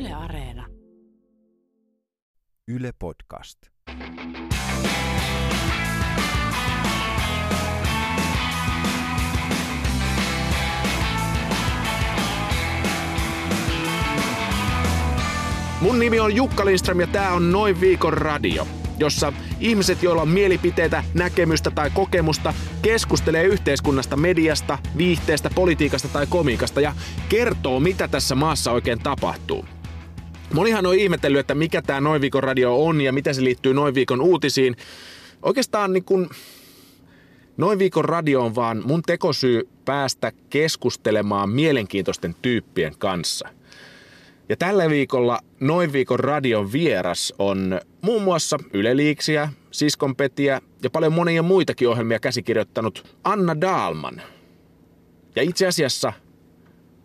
Yle Areena. Yle Podcast. Mun nimi on Jukka Lindström ja tää on Noin viikon radio, jossa ihmiset, joilla on mielipiteitä, näkemystä tai kokemusta, keskustelee yhteiskunnasta, mediasta, viihteestä, politiikasta tai komiikasta ja kertoo, mitä tässä maassa oikein tapahtuu. Monihan on ihmetellyt, että mikä tämä Noin viikon radio on ja miten se liittyy Noin viikon uutisiin. Oikeastaan niin kun Noin viikon radio on vaan mun tekosyy päästä keskustelemaan mielenkiintoisten tyyppien kanssa – ja tällä viikolla Noin viikon radion vieras on muun muassa Yle Liiksiä, Siskonpetiä ja paljon monia muitakin ohjelmia käsikirjoittanut Anna Daalman. Ja itse asiassa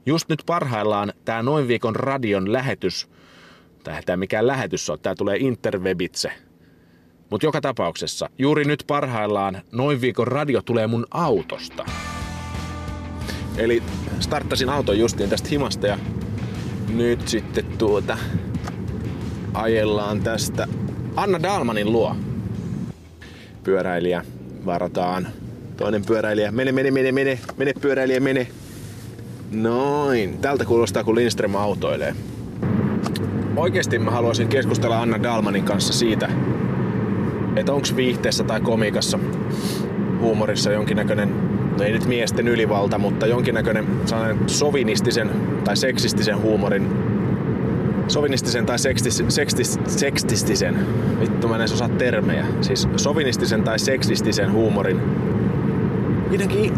just nyt parhaillaan tämä Noin viikon radion lähetys, tai tämä mikään lähetys on, tämä tulee interwebitse. Mutta joka tapauksessa, juuri nyt parhaillaan Noin viikon radio tulee mun autosta. Eli starttasin auton justiin tästä himasta ja nyt sitten tuota ajellaan tästä Anna Dalmanin luo. Pyöräilijä varataan. Toinen pyöräilijä. Mene, mene, mene, mene. Mene pyöräilijä, mene. Noin. Tältä kuulostaa, kun Lindström autoilee. Oikeasti mä haluaisin keskustella Anna Dalmanin kanssa siitä, että onko viihteessä tai komikassa huumorissa jonkinnäköinen no ei nyt miesten ylivalta, mutta jonkinnäköinen sovinistisen tai seksistisen huumorin sovinistisen tai sekstis, sekstis, seksistisen, vittu mä en edes osaa termejä, siis sovinistisen tai seksistisen huumorin, jotenkin,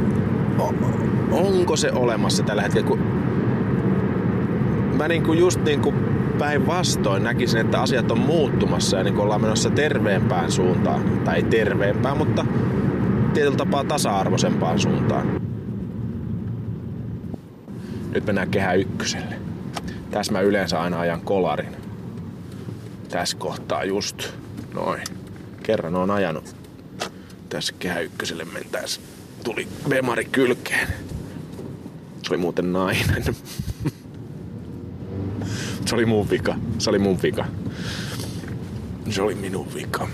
onko se olemassa tällä hetkellä, kun mä niinku just niinku päinvastoin näkisin, että asiat on muuttumassa ja niin ollaan menossa terveempään suuntaan. Tai ei terveempään, mutta tietyllä tapaa tasa-arvoisempaan suuntaan. Nyt mennään kehä ykköselle. Tässä mä yleensä aina ajan kolarin. Tässä kohtaa just noin. Kerran on ajanut. Tässä kehä ykköselle mentäis. Tuli Bemari kylkeen. Se oli muuten nainen. Se oli mun vika. Se oli mun vika. Se oli minun vika.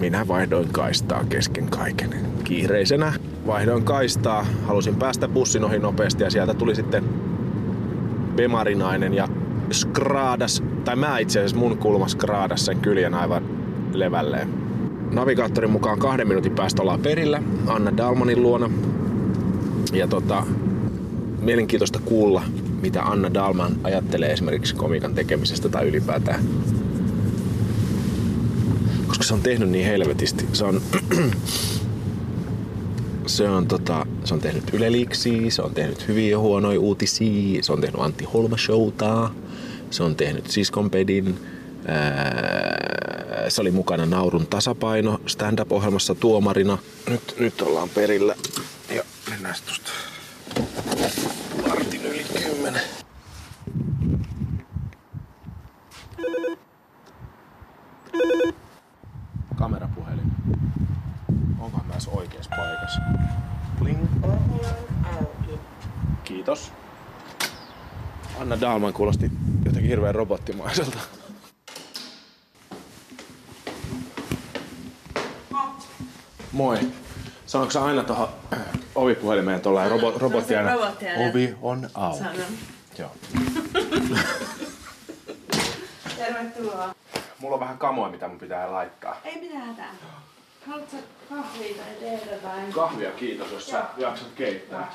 Minä vaihdoin kaistaa kesken kaiken. Kiireisenä vaihdoin kaistaa, halusin päästä bussin ohi nopeasti ja sieltä tuli sitten Bemarinainen ja skraadas, tai mä itse asiassa mun kulma skraadas sen kyljen aivan levälleen. Navigaattorin mukaan kahden minuutin päästä ollaan perillä Anna Dalmanin luona. Ja tota, mielenkiintoista kuulla, mitä Anna Dalman ajattelee esimerkiksi komikan tekemisestä tai ylipäätään koska se on tehnyt niin helvetisti. Se on, se on, tota, se on tehnyt Yleliksi, se on tehnyt hyviä ja huonoja uutisia, se on tehnyt Antti Holma Showta, se on tehnyt Siskonpedin, se oli mukana Naurun tasapaino stand-up-ohjelmassa tuomarina. Nyt, nyt ollaan perillä ja mennään tuosta Anna Dalman kuulosti jotenkin hirveän robottimaiselta. Moi. Sanoitko aina tuohon ovipuhelimeen tuolla robo, robotti aina? Ovi on auki. Sanon. Joo. Tervetuloa. Mulla on vähän kamoa, mitä mun pitää laittaa. Ei mitään hätää. Haluatko kahvia tai teetä tai... Kahvia kiitos, jos sä jaksat keittää.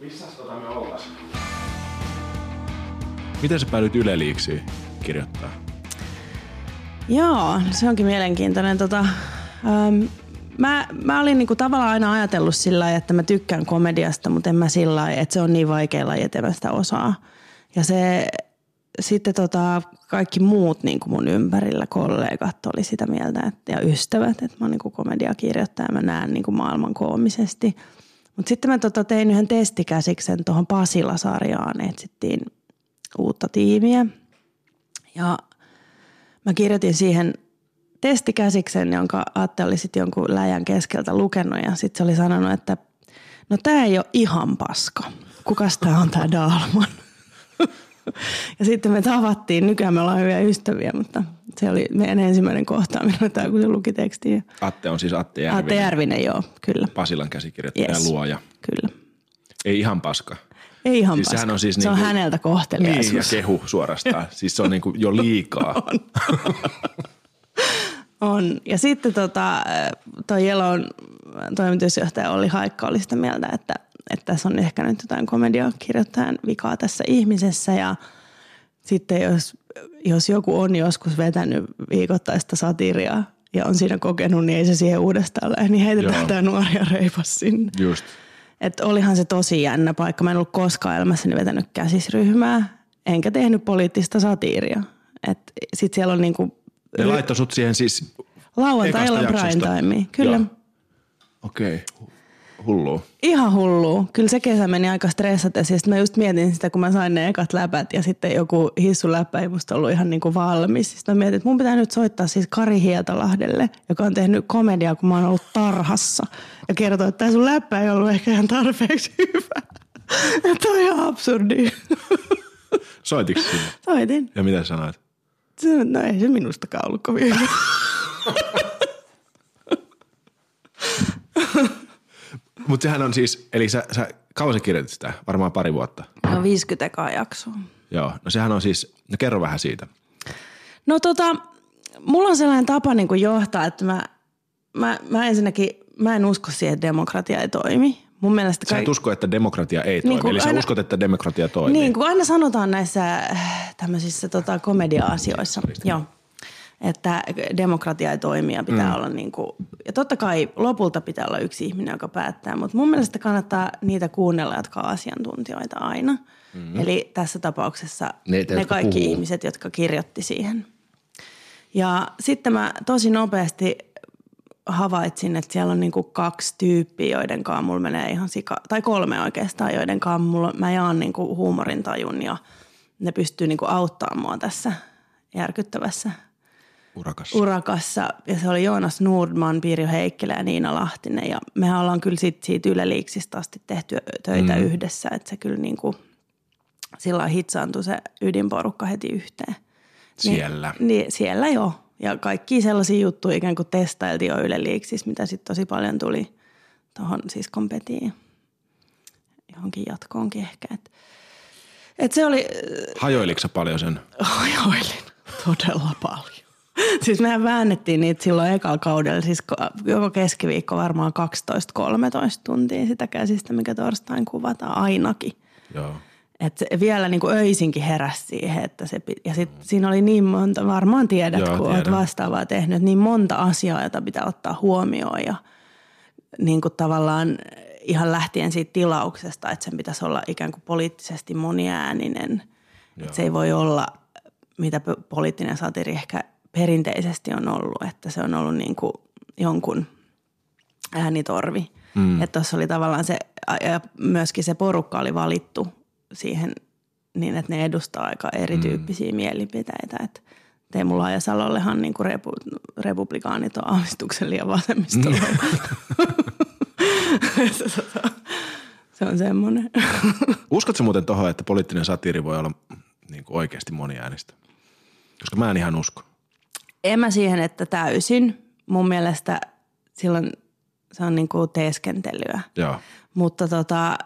Missä tota me oltais? Miten sä päädyit Yle Liiksiin kirjoittaa? Joo, se onkin mielenkiintoinen. Tota, ähm, mä, mä olin niinku tavallaan aina ajatellut sillä että mä tykkään komediasta, mutta en mä sillä että se on niin vaikea laji, että sitä osaa. Ja se sitten tota, kaikki muut niin kuin mun ympärillä kollegat oli sitä mieltä että, ja ystävät, että mä oon niin komediakirjoittaja ja mä näen niin kuin maailman koomisesti. Mutta sitten mä tota, tein yhden testikäsiksen tuohon Pasila-sarjaan, etsittiin uutta tiimiä. Ja mä kirjoitin siihen testikäsiksen, jonka Atte oli sitten jonkun läjän keskeltä lukenut ja sitten se oli sanonut, että no tämä ei ole ihan paska. Kukas tämä on tämä Dalman? Ja sitten me tavattiin, nykyään me ollaan hyviä ystäviä, mutta se oli meidän ensimmäinen kohtaaminen, tai kun se luki tekstiä. Atte on siis Atte Järvinen. Atte Järvinen, joo, kyllä. Pasilan käsikirjoittaja Yes. ja luoja. Kyllä. Ei ihan paska. Ei ihan Siis sehän on siis se on niinku- häneltä Niin, ja kohteliaisuus. kehu suorastaan. siis se on niinku jo liikaa. On. Ja sitten tota, toi Jelon toimitusjohtaja Olli Haikka oli sitä mieltä, että, että tässä on ehkä nyt jotain komediakirjoittajan vikaa tässä ihmisessä. Ja sitten jos, jos joku on joskus vetänyt viikoittaista satiria ja on siinä kokenut, niin ei se siihen uudestaan lähde, niin heitetään Joo. tämä nuoria reipas sinne. Just. Että olihan se tosi jännä paikka. Mä en ollut koskaan elämässäni vetänyt käsisryhmää, enkä tehnyt poliittista satiiria. Sitten siellä on niinku Ne laittoi sut siihen siis... lauantailla ekasta prime. Kyllä. Okei. Okay. Hullua. Ihan hullu. Kyllä se kesä meni aika stressates ja sitten mä just mietin sitä, kun mä sain ne ekat läpät ja sitten joku hissuläppä ei musta ollut ihan niinku valmis. Sitten mä mietin, että mun pitää nyt soittaa siis Kari Hietalahdelle, joka on tehnyt komediaa, kun mä oon ollut tarhassa. Ja kertoo, että tää sun läppä ei ollut ehkä ihan tarpeeksi hyvä. Että on ihan absurdi. Soitiko sinne? Soitin. Ja mitä sanoit? No ei se minustakaan ollut kovin hyvä. Mutta sehän on siis, eli sä, sä kauan sä kirjoitit sitä? Varmaan pari vuotta. No 50 ekaa jaksoa. Joo. No sehän on siis, no kerro vähän siitä. No tota, mulla on sellainen tapa niin kuin johtaa, että mä, mä, mä ensinnäkin, mä en usko siihen, että demokratia ei toimi. Mun mielestä Sä et usko, että demokratia ei toimi. Niin kuin eli sä aina- uskot, että demokratia toimii. Niin, kun aina sanotaan näissä äh, tämmöisissä tota, komedia-asioissa, joo, että demokratia ei toimi ja pitää mm. olla niin kuin, ja totta kai lopulta pitää olla yksi ihminen, joka päättää, mutta mun mielestä kannattaa niitä kuunnella, jotka on asiantuntijoita aina. Mm. Eli tässä tapauksessa Ne, ne, ne kaikki puhuu. ihmiset, jotka kirjoitti siihen. Ja sitten mä tosi nopeasti havaitsin, että siellä on niinku kaksi tyyppiä, joiden kanssa mulla menee ihan sika, tai kolme oikeastaan, joiden kanssa mulla, mä jaan niinku huumorintajun ja ne pystyy niinku auttamaan mua tässä järkyttävässä Urakassa. urakassa. Ja se oli Joonas Nordman, Pirjo Heikkilä ja Niina Lahtinen. Ja mehän ollaan kyllä sit siitä Yle Liiksistä asti tehty töitä mm. yhdessä, että se kyllä niinku, sillä lailla hitsaantui se ydinporukka heti yhteen. Siellä. Niin, niin siellä joo. Ja kaikki sellaisia juttuja ikään kuin testailtiin jo Yle Liiksissä, mitä sitten tosi paljon tuli tuohon siis kompetiin johonkin jatkoonkin ehkä. Et, et se oli, Hajoiliko paljon sen? Hajoilin todella paljon. Siis mehän väännettiin niitä silloin ekalla kaudella, siis ko- joko keskiviikko varmaan 12-13 tuntia sitä käsistä, mikä torstain kuvataan ainakin. Joo. Et se vielä niin kuin öisinkin heräsi siihen, että se, ja sit siinä oli niin monta, varmaan tiedät, Joo, kun olet tiedän. vastaavaa tehnyt, niin monta asiaa, jota pitää ottaa huomioon ja niin kuin tavallaan ihan lähtien siitä tilauksesta, että sen pitäisi olla ikään kuin poliittisesti moniääninen. Että se ei voi olla, mitä poliittinen satiri ehkä perinteisesti on ollut, että se on ollut niin kuin jonkun äänitorvi. Mm. Että tuossa oli tavallaan se, ja myöskin se porukka oli valittu siihen niin, että ne edustaa aika erityyppisiä mm. mielipiteitä. Että Teemu Laajasalollehan niin kuin repu, republikaanit on aavistuksen liian vasemmistolla. se, tota, se on semmoinen. Uskotko muuten tohon, että poliittinen satiiri voi olla niin kuin oikeasti moniäänistä? Koska mä en ihan usko. En mä siihen, että täysin. Mun mielestä silloin se on niin kuin teeskentelyä. Joo. Mutta tota,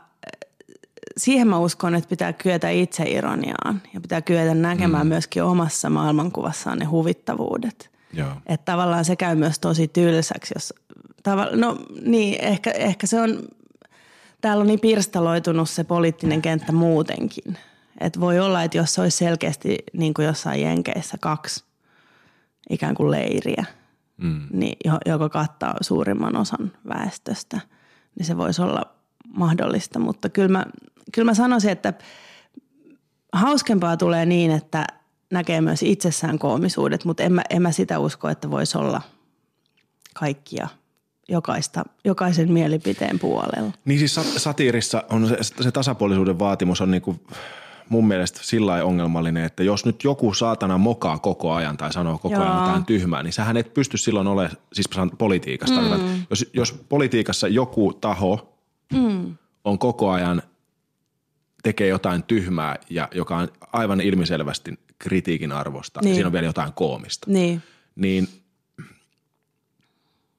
siihen mä uskon, että pitää kyetä itse ironiaan ja pitää kyetä näkemään mm. myöskin omassa maailmankuvassaan ne huvittavuudet. Joo. Että tavallaan se käy myös tosi tylsäksi, jos tava, no niin, ehkä, ehkä se on, täällä on niin pirstaloitunut se poliittinen kenttä muutenkin. Että voi olla, että jos se olisi selkeästi niin kuin jossain Jenkeissä kaksi ikään kuin leiriä, mm. niin, jo- joka kattaa suurimman osan väestöstä, niin se voisi olla mahdollista. Mutta kyllä mä, kyllä mä sanoisin, että hauskempaa tulee niin, että näkee myös itsessään koomisuudet, mutta en mä, en mä sitä usko, että voisi olla kaikkia jokaista, jokaisen mielipiteen puolella. Niin siis sat- satiirissa on se, se tasapuolisuuden vaatimus on niinku mun mielestä sillä ongelmallinen, että jos nyt joku saatana mokaa koko ajan tai sanoo koko ajan Joo. jotain tyhmää, niin sähän et pysty silloin olemaan, siis politiikasta, mm. jos, jos politiikassa joku taho mm. on koko ajan tekee jotain tyhmää ja joka on aivan ilmiselvästi kritiikin arvosta niin. ja siinä on vielä jotain koomista, Niin. niin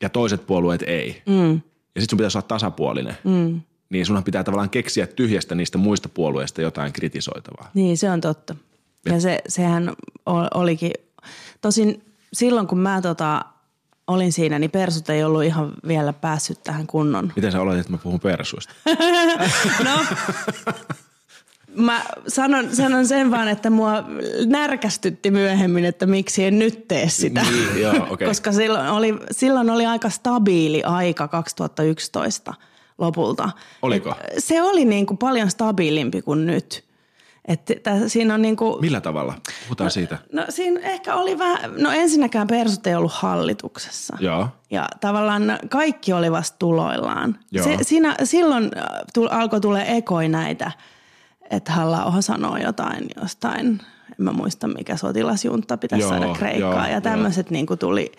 ja toiset puolueet ei. Mm. Ja sitten sun pitäisi olla tasapuolinen. Mm. Niin sunhan pitää tavallaan keksiä tyhjästä niistä muista puolueista jotain kritisoitavaa. Niin, se on totta. Ja se, sehän olikin, tosin silloin kun mä tota, olin siinä, niin persut ei ollut ihan vielä päässyt tähän kunnon. Miten sä oletit, että mä puhun persuista? No, mä sanon, sanon sen vaan, että mua närkästytti myöhemmin, että miksi en nyt tee sitä. Niin, joo, okei. Koska silloin oli, silloin oli aika stabiili aika 2011 lopulta. Oliko? Et se oli niin kuin paljon stabiilimpi kuin nyt. Et tä, siinä on niin kuin, Millä tavalla? Puhutaan siitä. No siinä ehkä oli vähän, no ensinnäkään persut ei ollut hallituksessa. Joo. Ja tavallaan kaikki oli vasta tuloillaan. Joo. Se, siinä, silloin äh, tu, alkoi tulee ekoi näitä, että halla sanoo jotain jostain, en mä muista mikä sotilasjunta pitäisi Joo, saada Kreikkaa. joo, ja tämmöiset niin tuli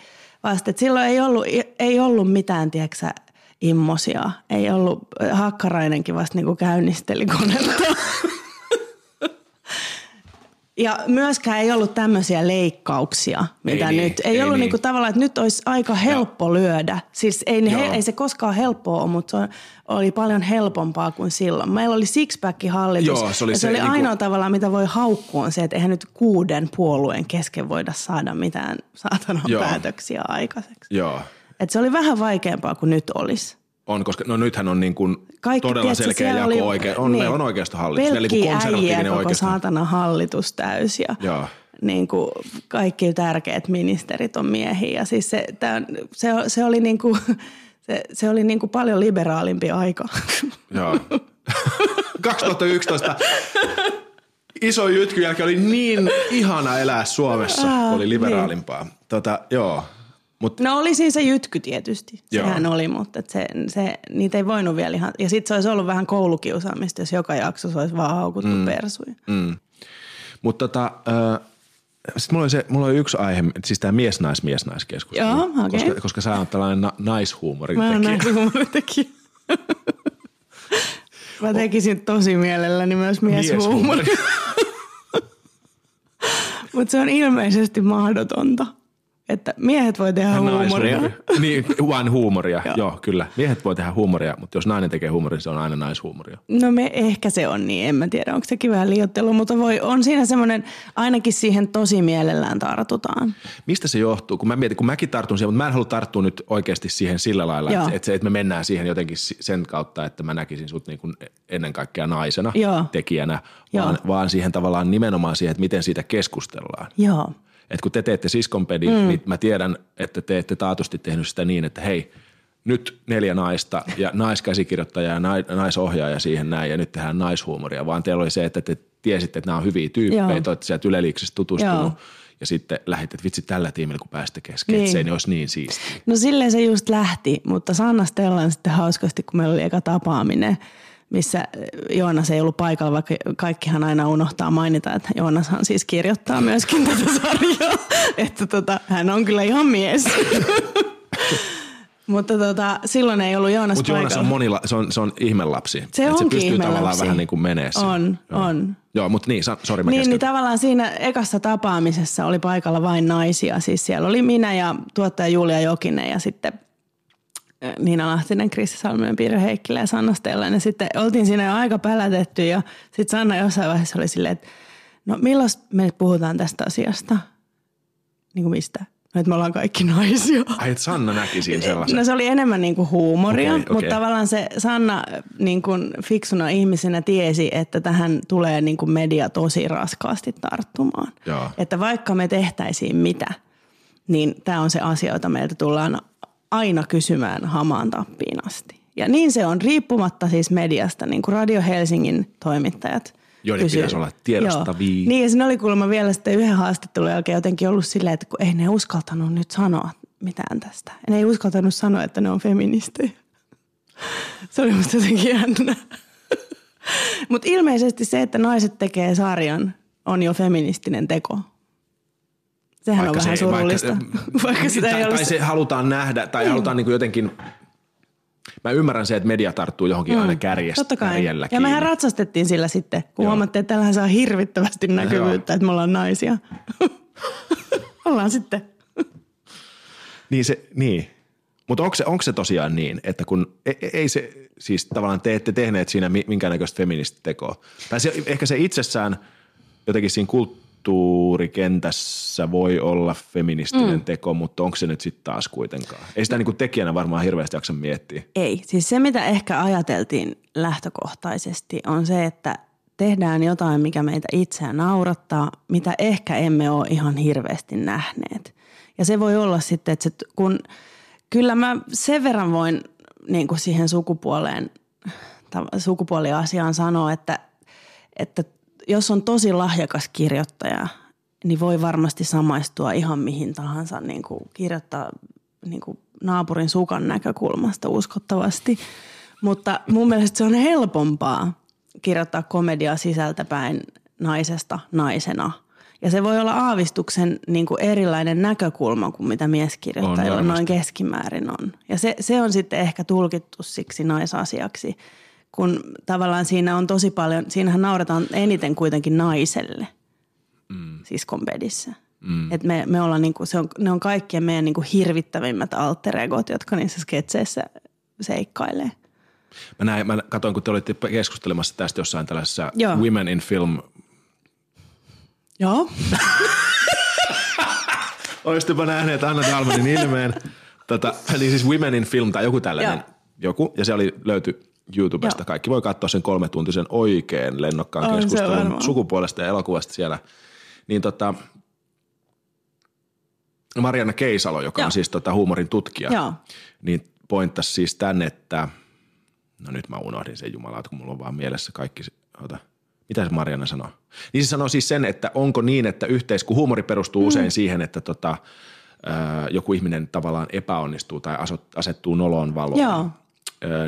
vasta. Et silloin ei ollut, ei ollut mitään, tiedätkö immosia. Ei ollut, Hakkarainenkin vasta niin käynnisteli konetta. Ja myöskään ei ollut tämmöisiä leikkauksia, mitä Ei niin, nyt. Ei, ei ollut niin. niinku tavallaan, että nyt olisi aika helppo lyödä. Siis ei, ne, Joo. ei se koskaan helppoa ole, mutta se oli paljon helpompaa kuin silloin. Meillä oli sixpack hallitus. Joo, se oli ja se se oli niinku- ainoa tavalla, mitä voi haukkua, on se, että eihän nyt kuuden puolueen kesken voida saada mitään saatana Joo. päätöksiä aikaiseksi. Joo. Et se oli vähän vaikeampaa kuin nyt olisi. On, koska no nythän on niin kuin Kaikki, todella tiedätkö, selkeä jako oli- oikein. On, niin. on oikeasta hallitus. Eli Pelkkiä äijä koko saatana hallitus täys ja niin kuin kaikki tärkeät ministerit on miehiä. Ja siis se, tää, se, se oli, niin kuin, se, se oli niin kuin paljon liberaalimpi aika. Joo. 2011 iso jytkyn jälkeen oli niin ihana elää Suomessa, kun oli liberaalimpaa. Tota, joo. Mut, No oli siinä se jytky tietysti, Joo. sehän oli, mutta et se, se, niitä ei voinut vielä ihan, ja sitten se olisi ollut vähän koulukiusaamista, jos joka jaksossa olisi vaan haukuttu mm. persuja. Mm. Mutta tota, äh, sitten mulla oli, se, mulla oli yksi aihe, siis tämä mies-nais-mies-naiskeskustelu. Joo, okei. koska, koska sä oot tällainen na- naishuumorin Mä oon tekijä. näin huumoritekijä. Mä tekisin tosi mielelläni myös mieshuumoria. Mutta se on ilmeisesti mahdotonta, että miehet voi tehdä huumoria. Naishuumoria. Niin, vain huumoria. Joo. Joo. kyllä. Miehet voi tehdä huumoria, mutta jos nainen tekee huumoria, se on aina naishuumoria. No me, ehkä se on niin, en mä tiedä, onko sekin vähän liiottelu, mutta voi, on siinä semmoinen, ainakin siihen tosi mielellään tartutaan. Mistä se johtuu? Kun mä mietin, kun mäkin tartun siihen, mutta mä en halua tarttua nyt oikeasti siihen sillä lailla, Joo. että, että, että me mennään siihen jotenkin sen kautta, että mä näkisin sut niin kuin ennen kaikkea naisena Joo. tekijänä, Joo. vaan, vaan siihen tavallaan nimenomaan siihen, että miten siitä keskustellaan. Joo. Et kun te teette siskonpedin, mm. niin mä tiedän, että te ette taatusti tehnyt sitä niin, että hei, nyt neljä naista ja naiskäsikirjoittaja ja nai- naisohjaaja siihen näin ja nyt tehdään naishuumoria, vaan teillä oli se, että te tiesitte, että nämä on hyviä tyyppejä, Joo. te olette sieltä Yleliiksessä tutustunut Joo. ja sitten lähditte, että vitsi tällä tiimillä kun pääsitte kesken. Niin. että se ei olisi niin siisti. No silleen se just lähti, mutta Sanna Stellan sitten hauskasti, kun meillä oli eka tapaaminen, missä Joonas ei ollut paikalla, vaikka kaikkihan aina unohtaa mainita, että Joonashan siis kirjoittaa myöskin tätä sarjaa, että tota, hän on kyllä ihan mies. mutta tota, silloin ei ollut Joonas Mutta Joonas paikalla. on, monila, se on, se on ihmelapsi. Se Et se onkin pystyy tavallaan vähän niin kuin menee siihen. On, Joo. on. Joo, mutta niin, sori mä Niin, niin tavallaan siinä ekassa tapaamisessa oli paikalla vain naisia. Siis siellä oli minä ja tuottaja Julia Jokinen ja sitten Niina Lahtinen, Krissi Salminen, Piirre Heikkilä ja Sanna Stellan. Ja sitten oltiin siinä jo aika pälätetty ja sitten Sanna jossain vaiheessa oli silleen, että no milloin me puhutaan tästä asiasta? Niin kuin mistä? No, että me ollaan kaikki naisia. Ai, että Sanna näki siinä sellaisen. No se oli enemmän niin kuin huumoria, Okei, okay, mutta tavallaan se Sanna niin kuin fiksuna ihmisenä tiesi, että tähän tulee niin kuin media tosi raskaasti tarttumaan. Joo. Että vaikka me tehtäisiin mitä, niin tämä on se asia, jota meiltä tullaan aina kysymään hamaan tappiin asti. Ja niin se on, riippumatta siis mediasta, niin kuin Radio Helsingin toimittajat Joiden kysyy. pitäisi olla tiedostavia. Joo. Niin ja siinä oli kuulemma vielä sitten yhden haastattelun jälkeen jotenkin ollut silleen, että kun ei ne uskaltanut nyt sanoa mitään tästä. Ne ei uskaltanut sanoa, että ne on feministejä. Se oli musta jotenkin jännä. Mutta ilmeisesti se, että naiset tekee sarjan, on jo feministinen teko. Sehän on vähän surullista. Vaikka, sitä ei tai, ollut... tai se halutaan nähdä, tai halutaan niin kuin jotenkin Mä ymmärrän se, että media tarttuu johonkin mm. aina kärjestä, Totta kai. kärjellä Ja mehän ratsastettiin sillä sitten, kun Joo. huomattiin, että tällähän saa hirvittävästi näkyvyyttä, että me ollaan naisia. ollaan sitten. Niin se, niin. Mutta onko se, onko se tosiaan niin, että kun ei, ei se, siis tavallaan te ette tehneet siinä mi- minkäännäköistä feministitekoa. Tai se, ehkä se itsessään jotenkin siinä kulttuurikentässä voi olla feministinen mm. teko, mutta onko se nyt sitten taas kuitenkaan? Ei sitä niinku tekijänä varmaan hirveästi jaksa miettiä. Ei. Siis se, mitä ehkä ajateltiin lähtökohtaisesti, on se, että tehdään jotain, mikä meitä itseään naurattaa, mitä ehkä emme ole ihan hirveästi nähneet. Ja se voi olla sitten, että se, kun kyllä mä sen verran voin niin kuin siihen sukupuoleen, sukupuoliasiaan sanoa, että, että jos on tosi lahjakas kirjoittaja, niin voi varmasti samaistua ihan mihin tahansa niin kuin kirjoittaa niin kuin naapurin sukan näkökulmasta uskottavasti. Mutta mun mielestä se on helpompaa kirjoittaa komediaa sisältäpäin naisesta naisena. Ja se voi olla aavistuksen niin kuin erilainen näkökulma kuin mitä mieskirjoittajilla On noin keskimäärin on. Ja se, se on sitten ehkä tulkittu siksi naisasiaksi, kun tavallaan siinä on tosi paljon, siinähän nauretaan eniten kuitenkin naiselle, mm. siis kompedissä. Mm. Et me, me ollaan niinku, se on, ne on kaikkien meidän niinku hirvittävimmät alter egot, jotka niissä sketseissä seikkailee. Mä, näin, mä katsoin, kun te olitte keskustelemassa tästä jossain tällaisessa Joo. Women in Film Joo. Oistapa nähneet Anna Dalmanin ilmeen. Tota, eli siis Women in Film tai joku tällainen. Joo. Joku. Ja se oli löyty YouTubesta. Joo. Kaikki voi katsoa sen kolmetuntisen oikein lennokkaan On keskustelun sukupuolesta ja elokuvasta siellä. Niin tota, Marianna Keisalo, joka Joo. on siis tota huumorin tutkija, Joo. niin pointtasi siis tänne, että no nyt mä unohdin sen jumalauta, kun mulla on vaan mielessä kaikki, ota, mitä se Marianna sanoo? Niin se sanoo siis sen, että onko niin, että yhteis, kun huumori perustuu mm. usein siihen, että tota, joku ihminen tavallaan epäonnistuu tai asettuu noloon valoon. Joo.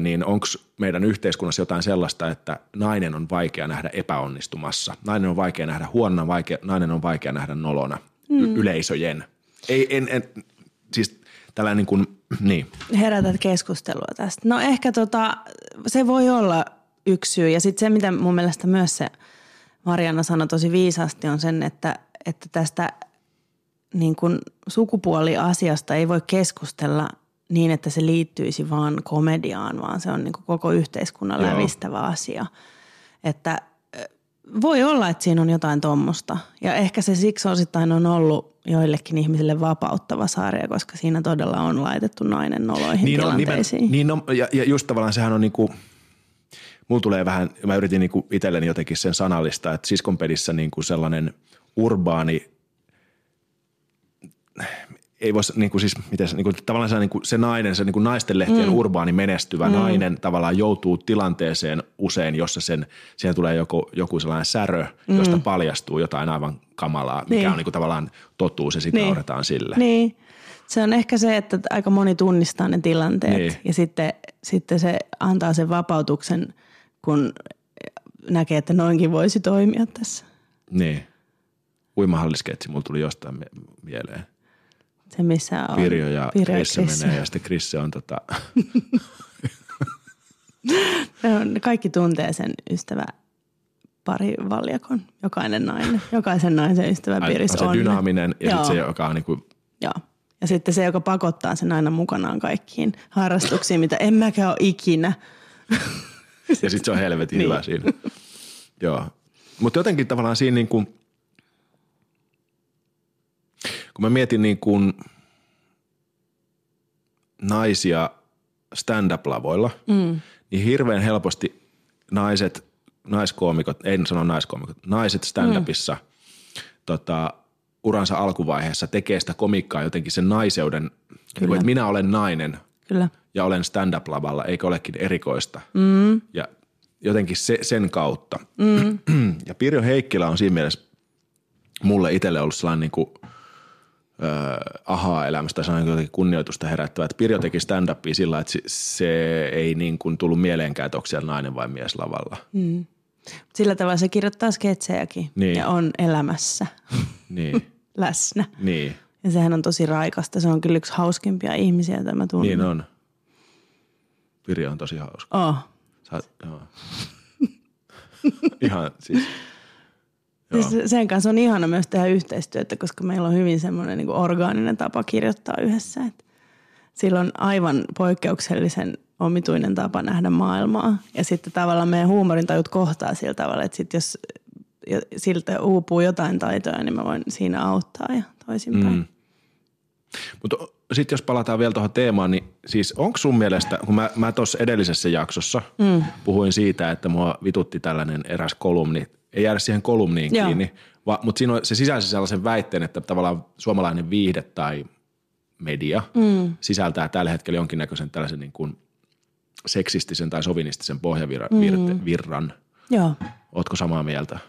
Niin onko meidän yhteiskunnassa jotain sellaista, että nainen on vaikea nähdä epäonnistumassa, nainen on vaikea nähdä huonona, vaikea, nainen on vaikea nähdä nolona mm. yleisöjen. Ei, en, en, siis tällainen niin kuin, niin. Herätät keskustelua tästä. No ehkä tota, se voi olla yksi syy. Ja sitten se, mitä mun mielestä myös se Marianna sanoi tosi viisaasti, on sen, että, että tästä niin kuin sukupuoliasiasta ei voi keskustella niin, että se liittyisi vaan komediaan, vaan se on niin kuin koko yhteiskunnan Joo. lävistävä asia. Että voi olla, että siinä on jotain tuommoista. Ja ehkä se siksi osittain on ollut joillekin ihmisille vapauttava sarja, koska siinä todella on laitettu nainen noloihin Niin on, nimen, tilanteisiin. niin on, ja, ja just tavallaan sehän on niinku, mulla tulee vähän, mä yritin niinku itselleni jotenkin sen sanallista, että siskonpedissä niinku sellainen urbaani, ei voisi niinku siis, miten se, niinku, tavallaan se, niinku, se nainen, se niinku naisten lehtien mm. urbaani menestyvä mm. nainen tavallaan joutuu tilanteeseen usein, jossa sen, siihen tulee joku, joku sellainen särö, mm. josta paljastuu jotain aivan kamalaa, mikä Niin. on niinku tavallaan totuus ja sitten niin. nauretaan sille. Niin. Se on ehkä se, että aika moni tunnistaa ne tilanteet Niin. ja sitten, sitten se antaa sen vapautuksen, kun näkee, että noinkin voisi toimia tässä. Niin. Uimahallisketsi mulla tuli jostain mie- mieleen. Se, missä on Pirjo ja Pirjo Krisse. menee ja sitten Krisse on tota, on- Kaikki tuntee sen ystävä pari valjakon, jokainen nainen, jokaisen naisen ystävä ai- piirissä se on. dynaaminen ja sitten se, joka on niinku, Joo. Ja sitten se, joka pakottaa sen aina mukanaan kaikkiin harrastuksiin, mitä en mäkään ole ikinä. ja sitten se on helvetin Niin. hyvä siinä. Joo. Mutta jotenkin tavallaan siinä niin kuin, kun mä mietin niin kuin naisia stand-up-lavoilla, mm. niin hirveän helposti naiset, naiskoomikot, ei sano naiskoomikot, naiset stand-upissa mm. tota, uransa alkuvaiheessa tekee sitä komikkaa jotenkin sen naiseuden, niin kuin, että minä olen nainen Kyllä. ja olen stand-up-lavalla, eikö olekin erikoista. Mm. Ja jotenkin se, sen kautta. Mm. ja Pirjo Heikkilä on siinä mielessä mulle itselle ollut sellainen niin kuin, ahaa-elämästä tai sellainen jotenkin kunnioitusta herättävä. Että Pirjo teki stand-upia sillä, että se, se ei niin kuin tullut mieleenkään, että onko siellä nainen vai mies lavalla. Mm. Sillä tavalla se kirjoittaa sketsejäkin Niin. ja on elämässä Niin, läsnä. niin, Ja sehän on tosi raikasta. Se on kyllä yksi hauskimpia ihmisiä, joita mä tunnen. niin on. Pirjo on tosi hauska. Oh. Sä, joo. Ihan siis. Siis sen kanssa on ihana myös tehdä yhteistyötä, koska meillä on hyvin semmoinen niin orgaaninen tapa kirjoittaa yhdessä. Et sillä on aivan poikkeuksellisen omituinen tapa nähdä maailmaa. Ja sitten tavallaan meidän huumorintajut kohtaa sillä tavalla, että sit jos siltä uupuu jotain taitoja, niin mä voin siinä auttaa ja toisinpäin. Mm. Mutta sitten jos palataan vielä tuohon teemaan, niin siis onko sun mielestä, kun mä, mä tuossa edellisessä jaksossa mm. puhuin siitä, että mua vitutti tällainen eräs kolumni, ei jäädä siihen kolumniin Joo. kiinni, va, mutta siinä on, se sisälsi sellaisen väitteen, että tavallaan suomalainen viihde tai media mm. sisältää tällä hetkellä jonkinnäköisen tällaisen niin kuin seksistisen tai sovinistisen pohjavirran. Mm. Ootko samaa mieltä?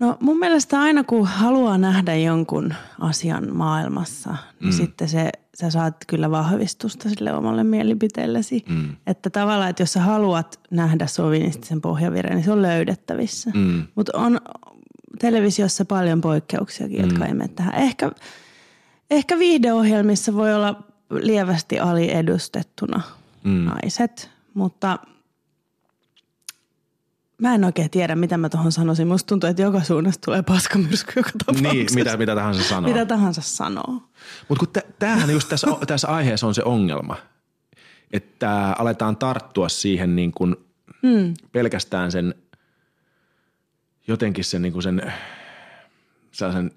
No mun mielestä aina kun haluaa nähdä jonkun asian maailmassa, niin mm. sitten se, sä saat kyllä vahvistusta sille omalle mielipiteellesi. Mm. Että tavallaan, että jos sä haluat nähdä sovinistisen pohjavirran, niin se on löydettävissä. Mm. Mutta on televisiossa paljon poikkeuksiakin, jotka mm. ei mene tähän. Ehkä, ehkä viihdeohjelmissa voi olla lievästi aliedustettuna mm. naiset, mutta – Mä en oikein tiedä, mitä mä tuohon sanoisin. Musta tuntuu, että joka suunnasta tulee paskamyrsky joka tapauksessa. Niin, mitä, mitä tahansa sanoo. Mitä tahansa sanoo. Mutta tämähän just tässä, tässä aiheessa on se ongelma, että aletaan tarttua siihen niin kuin mm. pelkästään sen jotenkin sen, niin kuin sen sellaisen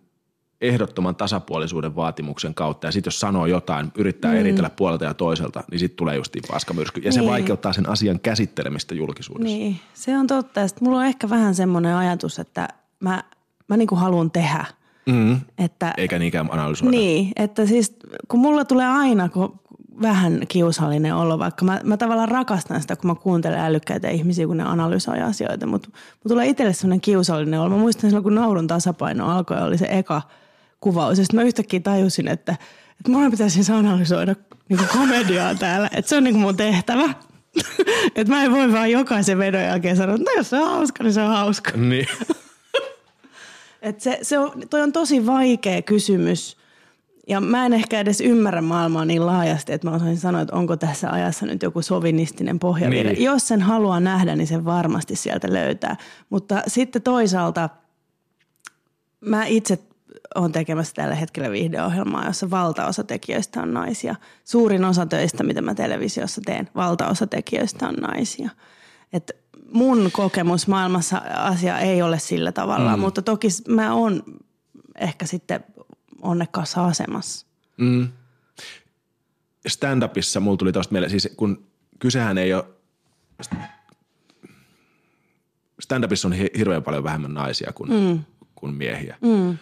ehdottoman tasapuolisuuden vaatimuksen kautta. Ja sitten jos sanoo jotain, yrittää mm. eritellä puolelta ja toiselta, niin sitten tulee justiin paskamyrsky. Ja niin. se vaikeuttaa sen asian käsittelemistä julkisuudessa. Niin, se on totta. Ja mulla on ehkä vähän semmoinen ajatus, että mä, mä niin kuin haluan tehdä. Mm. Että, Eikä niinkään analysoida. Niin, että siis kun mulla tulee aina, kun vähän kiusallinen olo, vaikka mä, mä tavallaan rakastan sitä, kun mä kuuntelen älykkäitä ihmisiä, kun ne analysoi asioita, mutta mulla tulee itselle sellainen kiusallinen olo. Mä muistan silloin, kun naurun tasapaino alkoi, oli se eka – kuvaus. Ja sitten mä yhtäkkiä tajusin, että, että mun pitäisi analysoida niin komediaa täällä. Että se on niin mun tehtävä. että mä en voi vaan jokaisen vedon jälkeen sanoa, että no jos se on hauska, niin se on hauska. Niin. Et se, se on, toi on tosi vaikea kysymys. Ja mä en ehkä edes ymmärrä maailmaa niin laajasti, että mä osaisin sanoa, että onko tässä ajassa nyt joku sovinistinen pohjavire. Niin. Jos sen haluaa nähdä, niin sen varmasti sieltä löytää. Mutta sitten toisaalta mä itse olen tekemässä tällä hetkellä viihdeohjelmaa, jossa valtaosa tekijöistä on naisia. Suurin osa töistä, mitä mä televisiossa teen, valtaosa tekijöistä on naisia. Et mun kokemus maailmassa asia ei ole sillä tavalla, mm. mutta toki mä oon ehkä sitten onnekkaassa asemassa. Mm. Stand-upissa mulla tuli tuosta mieleen, siis kun kysehän ei ole, stand-upissa on hirveän paljon vähemmän naisia kuin, mm. kuin miehiä. Mm.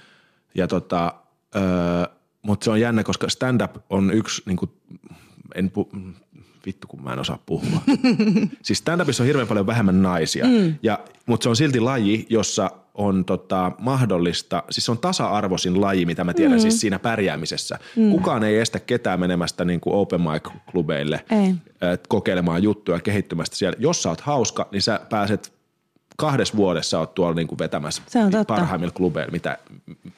Ja tota, öö, mutta se on jännä, koska stand-up on yksi, niin kuin, en pu, vittu kun mä en osaa puhua. siis stand-upissa on hirveän paljon vähemmän naisia, mm. ja, mutta se on silti laji, jossa on tota, mahdollista, siis se on tasa-arvoisin laji, mitä mä tiedän mm. siis siinä pärjäämisessä. Mm. Kukaan ei estä ketään menemästä niin kuin open mic-klubeille ei. kokeilemaan juttuja, kehittymästä siellä. Jos sä oot hauska, niin sä pääset kahdessa vuodessa oot tuolla niinku vetämässä parhaimmilla klubeilla, mitä,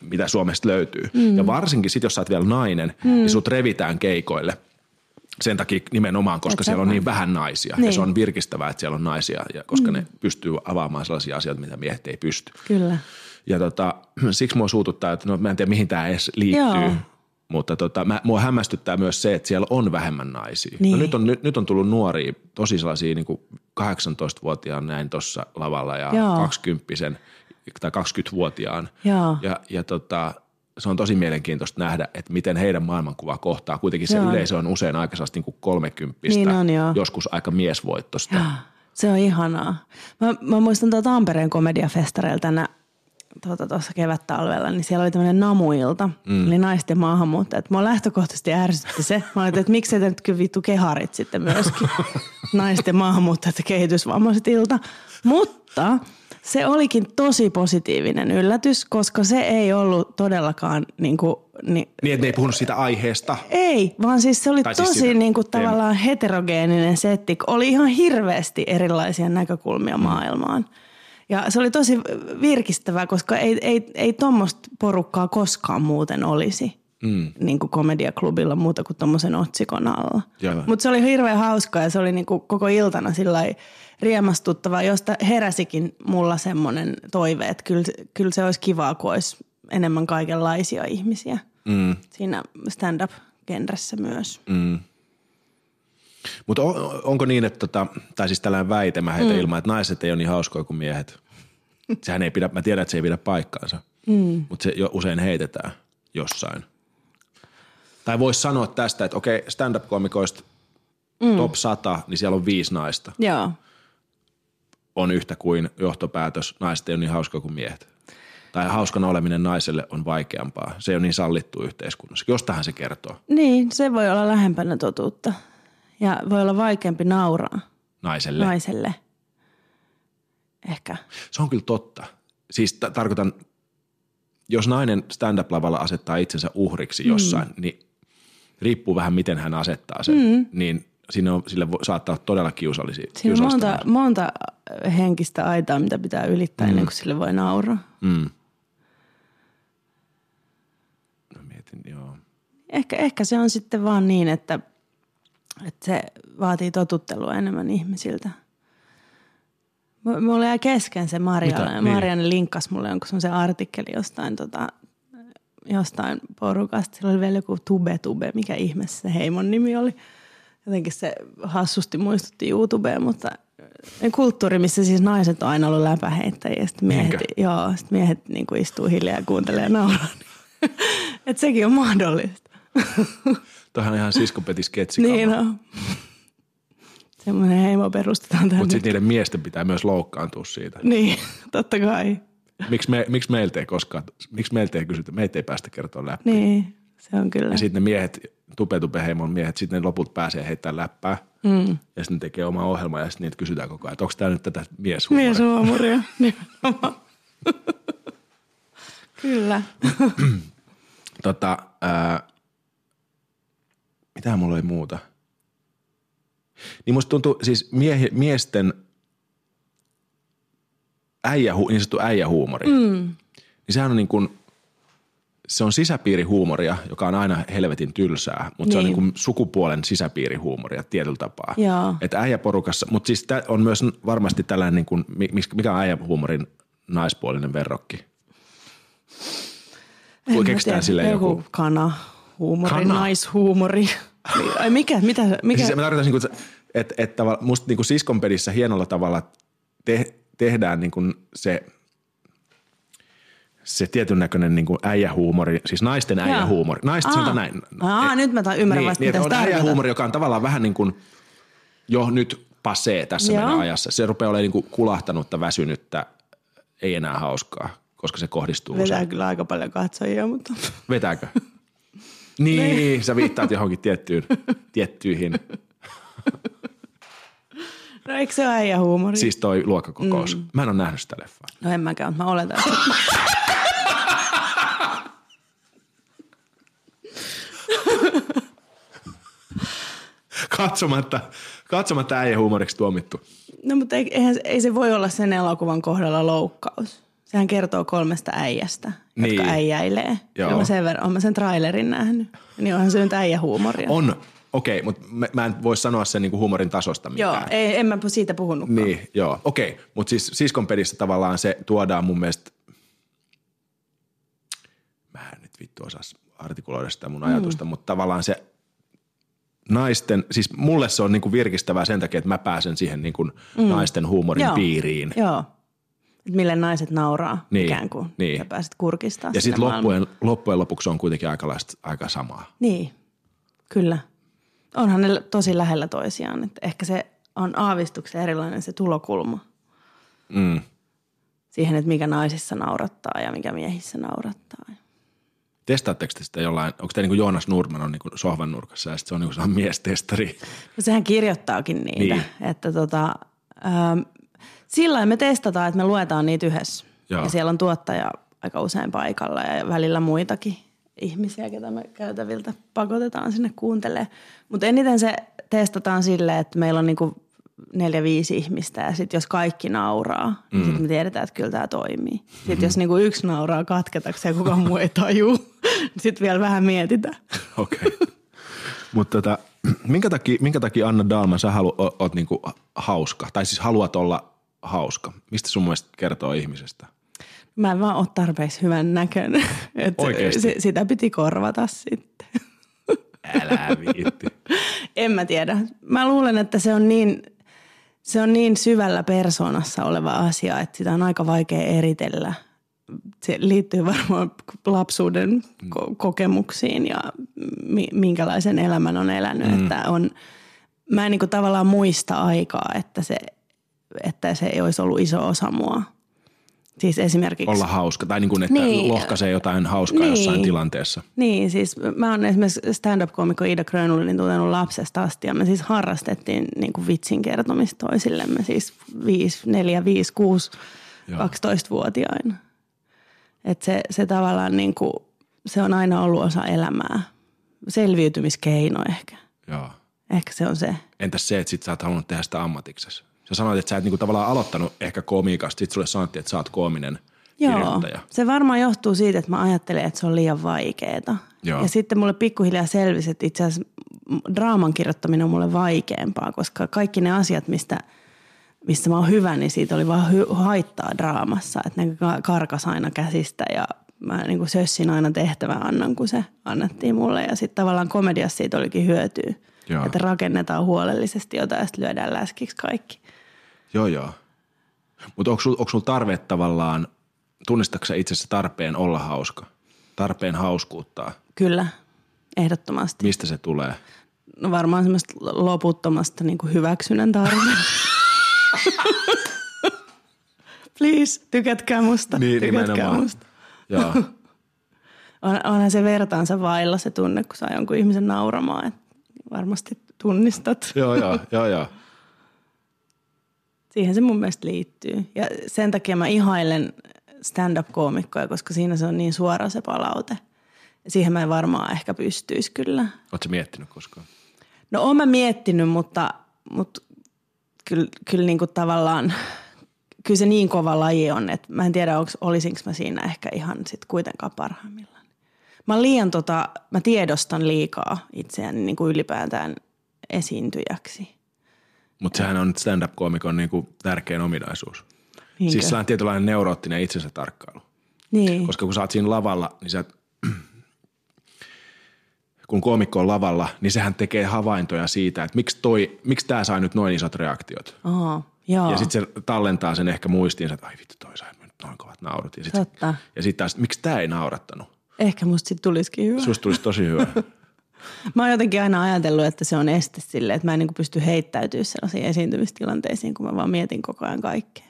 mitä Suomesta löytyy. Mm. Ja varsinkin sit, jos sä oot vielä nainen, mm. niin sut revitään keikoille – sen takia nimenomaan, koska Et siellä on niin vähän naisia. Niin. Ja se niin. on virkistävää, että siellä on naisia, ja koska mm. ne pystyy avaamaan sellaisia asioita, mitä miehet ei pysty. Kyllä. Ja tota, siksi mua suututtaa, että no, mä en tiedä mihin tämä edes liittyy. Joo. Mutta tota, mä, mua hämmästyttää myös se, että siellä on vähemmän naisia. No niin. No nyt, on, nyt, nyt on tullut nuoria, tosi sellaisia niin kuin 18-vuotiaan näin tuossa lavalla ja Joo. 20 tai 20-vuotiaan. Joo. Ja, ja tota, se on tosi mielenkiintoista nähdä, että miten heidän maailmankuva kohtaa. Kuitenkin se Joo. yleisö on usein aika niin kuin 30 niin on, joskus aika miesvoittosta. Joo. Se on ihanaa. Mä, mä muistan tuota Tampereen komediafestareilta tänä tuota, tuossa kevät-talvella, niin siellä oli tämmöinen namuilta, mm. eli naisten maahanmuuttajat. Mua lähtökohtaisesti ärsytti se. Mä olin, että miksei te nyt kyllä vittu keharit sitten myöskin. naisten maahanmuuttajat ja kehitysvammaiset ilta. Mutta se olikin tosi positiivinen yllätys, koska se ei ollut todellakaan niin kuin, niin, niin että ne ei puhunut siitä aiheesta? Ei, vaan siis se oli tai siis tosi siis niin kuin, tavallaan heterogeeninen setti. Oli ihan hirveästi erilaisia näkökulmia mm. maailmaan. Ja se oli tosi virkistävää, koska ei, ei, ei tuommoista porukkaa koskaan muuten olisi. mm. niin kuin komediaklubilla muuta kuin tuommoisen otsikon alla. Mutta se oli hirveän hauskaa ja se oli niin kuin koko iltana sillä riemastuttava, josta heräsikin mulla semmoinen toive, että kyllä, kyllä se olisi kivaa, kun olisi enemmän kaikenlaisia ihmisiä mm. siinä stand-up-genressä myös. Mm. Mutta on, onko niin, että, tota, tai siis tällainen väite mä heitä mm. ilman, että naiset ei ole niin hauskoja kuin miehet. Sehän ei pidä, mä tiedän, että se ei pidä paikkaansa, mm. mutta se jo usein heitetään jossain. Tai voisi sanoa tästä, että okei, stand-up-komikoista mm. top 100, niin siellä on viisi naista. Joo. On yhtä kuin johtopäätös, naiset ei ole niin hauskoja kuin miehet. Tai hauskana oleminen naiselle on vaikeampaa. Se ei ole niin sallittu yhteiskunnassa. Jostahan se kertoo. Niin, se voi olla lähempänä totuutta. Ja voi olla vaikeampi nauraa. Naiselle. Naiselle. Ehkä. Se on kyllä totta. Siis t- tarkoitan, jos nainen stand-up-lavalla asettaa itsensä uhriksi jossain, mm. niin riippuu vähän miten hän asettaa sen, mm. niin sinne on, sille voi, saattaa olla todella kiusallisia. Siinä on monta, monta henkistä aitaa, mitä pitää ylittää mm. ennen kuin sille voi nauraa. Mm. No mietin, joo. Ehkä, ehkä se on sitten vaan niin, että – että se vaatii totuttelua enemmän ihmisiltä. Mulla jäi kesken se Marianne. Niin. Marianne linkkas mulle jonkun semmoisen artikkeli jostain, tota, jostain porukasta. Sillä oli vielä joku Tube Tube, mikä ihmeessä se heimon nimi oli. Jotenkin se hassusti muistutti YouTubeen, mutta kulttuuri, missä siis naiset on aina ollut läpäheittäjiä. Sitten miehet, joo, sit miehet niin kuin istuu hiljaa ja kuuntelee ja nauraa. Että sekin on mahdollista. Tuohan on ihan siskopeti sketsi. Niin on. Semmoinen heimo perustetaan tänne. Mutta sitten niiden miesten pitää myös loukkaantua siitä. Niin, totta kai. Miksi, me, miksi meiltä ei koskaan, miksi meiltä ei kysytä, meitä ei päästä kertoa läpi. Niin, se on kyllä. Ja sitten ne miehet, tupe tupe heimon miehet, sitten ne loput pääsee heittämään läppää. Mm. Ja sitten ne tekee oma ohjelma ja sitten niitä kysytään koko ajan, että onko tämä nyt tätä mieshuumoria. Mieshuumoria, nimenomaan. kyllä. tota, äh, mitä mulla oli muuta? Niin musta tuntuu, siis miehi, miesten äijä, niin sanottu äijähuumori, mm. niin sehän on niin kuin, se on sisäpiirihuumoria, joka on aina helvetin tylsää, mutta niin. se on niin kuin niin. sukupuolen sisäpiirihuumoria tietyllä tapaa. Että äijäporukassa, mutta siis on myös varmasti tällainen, niin kuin, mikä on äijähuumorin naispuolinen verrokki? En Keksitään sille joku, joku kana huumori, kana. naishuumori. Ai mikä, mitä, mikä? Siis mä tarkoitan, että, että, että musta niin kuin siskonpedissä hienolla tavalla te, tehdään niin kuin se, se tietyn näköinen niin äijähuumori, siis naisten äijähuumori. Naiset sanotaan näin. Aa, et, nyt mä ymmärrän niin, vasta, niin, mitä on äijähuumori, joka on tavallaan vähän niin kuin jo nyt pasee tässä Joo. meidän ajassa. Se rupeaa olemaan niin kuin kulahtanutta, väsynyttä, ei enää hauskaa, koska se kohdistuu Vetää usein. kyllä aika paljon katsojia, mutta... Vetääkö? Niin, niin, sä viittaat johonkin tiettyyn, tiettyihin. No eikö se ole äijä huumori? Siis toi luokkakokous. Mm. Mä en ole nähnyt sitä leffaa. No en mäkään, mutta mä oletan, että... katsomatta, katsomatta äijä huumoriksi tuomittu. No mutta ei, eihän, ei se voi olla sen elokuvan kohdalla loukkaus. Sehän kertoo kolmesta äijästä, niin. jotka äijäilee. Joo. mä sen, verran, mä sen trailerin nähnyt. Niin onhan se nyt äijähuumoria. On, okei, okay, mutta mä, en voi sanoa sen niinku huumorin tasosta mitään. Joo, ei, en mä siitä puhunutkaan. Niin, joo, okei. Okay. Mutta siis siskon pedissä tavallaan se tuodaan mun mielestä, mä en nyt vittu osaa artikuloida sitä mun ajatusta, mm. mutta tavallaan se naisten, siis mulle se on niinku virkistävää sen takia, että mä pääsen siihen niinku mm. naisten huumorin joo. piiriin. Joo. Että mille naiset nauraa niin, ikään kuin. Niin. Ja pääset kurkistaa Ja sitten loppujen, loppujen lopuksi on kuitenkin aika, aika samaa. Niin, kyllä. Onhan ne tosi lähellä toisiaan. Että ehkä se on aavistuksen erilainen se tulokulma. Mm. Siihen, että mikä naisissa naurattaa ja mikä miehissä naurattaa. Testaatteko te sitä jollain, onko te niin kuin Joonas Nurman on niin kuin sohvan nurkassa ja sitten se on niin kuin miestestari? No sehän kirjoittaakin niitä, niin. että tota, ähm, sillä me testataan, että me luetaan niitä yhdessä. Joo. Ja siellä on tuottaja aika usein paikalla ja välillä muitakin ihmisiä, ketä me käytäviltä pakotetaan sinne kuuntelemaan. Mutta eniten se testataan silleen, että meillä on niinku neljä, viisi ihmistä ja sitten jos kaikki nauraa, niin mm. niin sitten me tiedetään, että kyllä tämä toimii. Sitten mm-hmm. jos niinku yksi nauraa katketakseen ja kukaan muu ei tajuu, Sitten vielä vähän mietitään. Okei. Okay. Mutta tota, minkä, takia, minkä takia Anna Dalman sä halu, o, oot niinku hauska? Tai siis haluat olla hauska? Mistä sun mielestä kertoo ihmisestä? Mä en vaan ole tarpeeksi hyvän näköinen. Että Oikeesti? sitä piti korvata sitten. Älä viitti. En mä tiedä. Mä luulen, että se on niin, se on niin syvällä persoonassa oleva asia, että sitä on aika vaikea eritellä. Se liittyy varmaan lapsuuden ko- kokemuksiin ja mi- minkälaisen elämän on elänyt. Mm. Että on, mä en niin tavallaan muista aikaa, että se, että se ei olisi ollut iso osa mua. Siis esimerkiksi... Olla hauska. Tai niin kuin, että Niin. niin. lohkaisee jotain hauskaa niin. Niin. jossain tilanteessa. Niin, siis mä oon esimerkiksi stand-up-komikko Ida Grönlundin tuntenut lapsesta asti ja me siis harrastettiin niin kuin vitsin kertomista toisillemme siis 5, 4, 5, 6, Joo. 12-vuotiaina. Et se, se tavallaan niin kuin, se on aina ollut osa elämää. Selviytymiskeino ehkä. Joo. Ehkä se on se. Entäs se, että sit sä oot halunnut tehdä sitä ammatiksesi? Sä sanoit, että sä et niinku tavallaan aloittanut ehkä komiikasta, sit sulle sanottiin, että sä oot koominen Joo, kirjoittaja. se varmaan johtuu siitä, että mä ajattelen, että se on liian vaikeeta. Joo. Ja sitten mulle pikkuhiljaa selvisi, että itse asiassa draaman kirjoittaminen on mulle vaikeampaa, koska kaikki ne asiat, mistä, missä mä oon hyvä, niin siitä oli vaan hy- haittaa draamassa. Että ne ka- karkas aina käsistä ja mä niin kuin sössin aina tehtävän annan, kun se annettiin mulle. Ja sitten tavallaan komediassa siitä olikin hyötyä. Joo. Että rakennetaan huolellisesti jotain ja sitten lyödään läskiksi kaikki. Joo, joo. Mutta onko sulla sul tarve tavallaan, tunnistatko sä itsessä tarpeen olla hauska? Tarpeen hauskuuttaa? Kyllä, ehdottomasti. Mistä se tulee? No varmaan semmoista loputtomasta niin kuin hyväksynnän tarve. Please, tykätkää musta. Niin, tykätkää nimenomaan. musta. Joo. On, onhan se vertaansa vailla se tunne, kun saa jonkun ihmisen nauramaan. Et varmasti tunnistat. joo, joo, joo, joo. Siihen se mun mielestä liittyy. Ja sen takia mä ihailen stand-up-koomikkoja, koska siinä se on niin suora se palaute. Siihen mä en varmaan ehkä pystyisi kyllä. Oletko miettinyt koskaan? No oon mä miettinyt, mutta, mutta kyllä, kyllä niin kuin tavallaan, kyllä se niin kova laji on, että mä en tiedä, onks, olisinko mä siinä ehkä ihan sit kuitenkaan parhaimmillaan. Mä liian tota, mä tiedostan liikaa itseäni niin kuin ylipäätään esiintyjäksi. Mutta sehän on stand-up-koomikon niinku tärkein ominaisuus. Niinkö? Siis sellainen tietynlainen neuroottinen itsensä tarkkailu. Niin, Koska kun sä oot siinä lavalla, niin sä, kun koomikko on lavalla, niin sehän tekee havaintoja siitä, että miksi, toi, miksi tää sai nyt noin isot reaktiot. Oho, joo. Ja sitten se tallentaa sen ehkä muistiinsa, että ai vittu toi sai nyt noin kovat naurut. Ja sitten sit taas, miksi tää ei naurattanut? Ehkä musta sit tulisikin hyvä. Susta tulisi tosi hyvä. Mä oon jotenkin aina ajatellut, että se on este sille, että mä en niin pysty heittäytyä sellaisiin esiintymistilanteisiin, kun mä vaan mietin koko ajan kaikkea.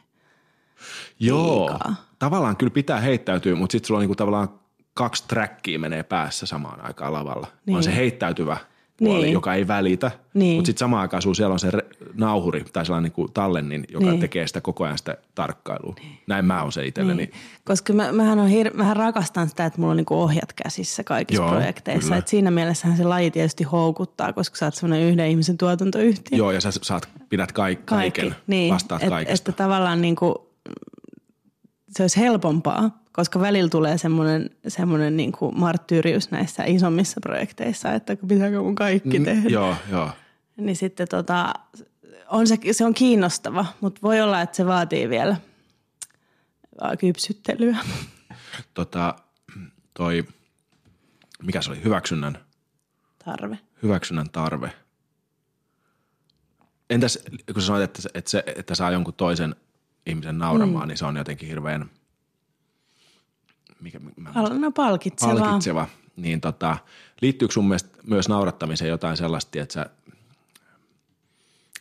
Joo. Liikaa. Tavallaan kyllä pitää heittäytyä, mutta sitten sulla on niinku tavallaan kaksi trackia menee päässä samaan aikaan lavalla. Niin. On Niin. se heittäytyvä puoli, Niin. joka ei välitä, Niin. mutta sitten samaan aikaan sulla siellä on se re- nauhuri tai sellainen niinku tallennin, joka Niin. tekee sitä koko ajan sitä tarkkailua. Näin mä oon se itselleni. Niin. Koska mä, mähän, on hir- mähän rakastan sitä, että mulla on niinku ohjat käsissä kaikissa Joo, projekteissa. kyllä. Et siinä mielessähän se laji tietysti houkuttaa, koska sä oot semmoinen yhden ihmisen tuotantoyhtiö. Joo, ja sä saat, pidät kaik- kaiken, Niin, vastaat et, kaikesta. Että tavallaan niinku, se olisi helpompaa, koska välillä tulee semmoinen, semmoinen niinku marttyyrius näissä isommissa projekteissa, että pitääkö mun kaikki Mm, tehdä. Joo, joo. Niin sitten tota, on se, se on kiinnostava, mutta voi olla, että se vaatii vielä kypsyttelyä. Tota, toi, mikä se oli, hyväksynnän, Tarve. hyväksynnän tarve. Entäs kun sä sanoit, että, että, se, että saa jonkun toisen ihmisen nauramaan, mm. niin se on jotenkin hirveän mikä, mä, no palkitsevaa. palkitseva. Niin tota, liittyykö sun mielestä myös naurattamiseen jotain sellaista, että sä,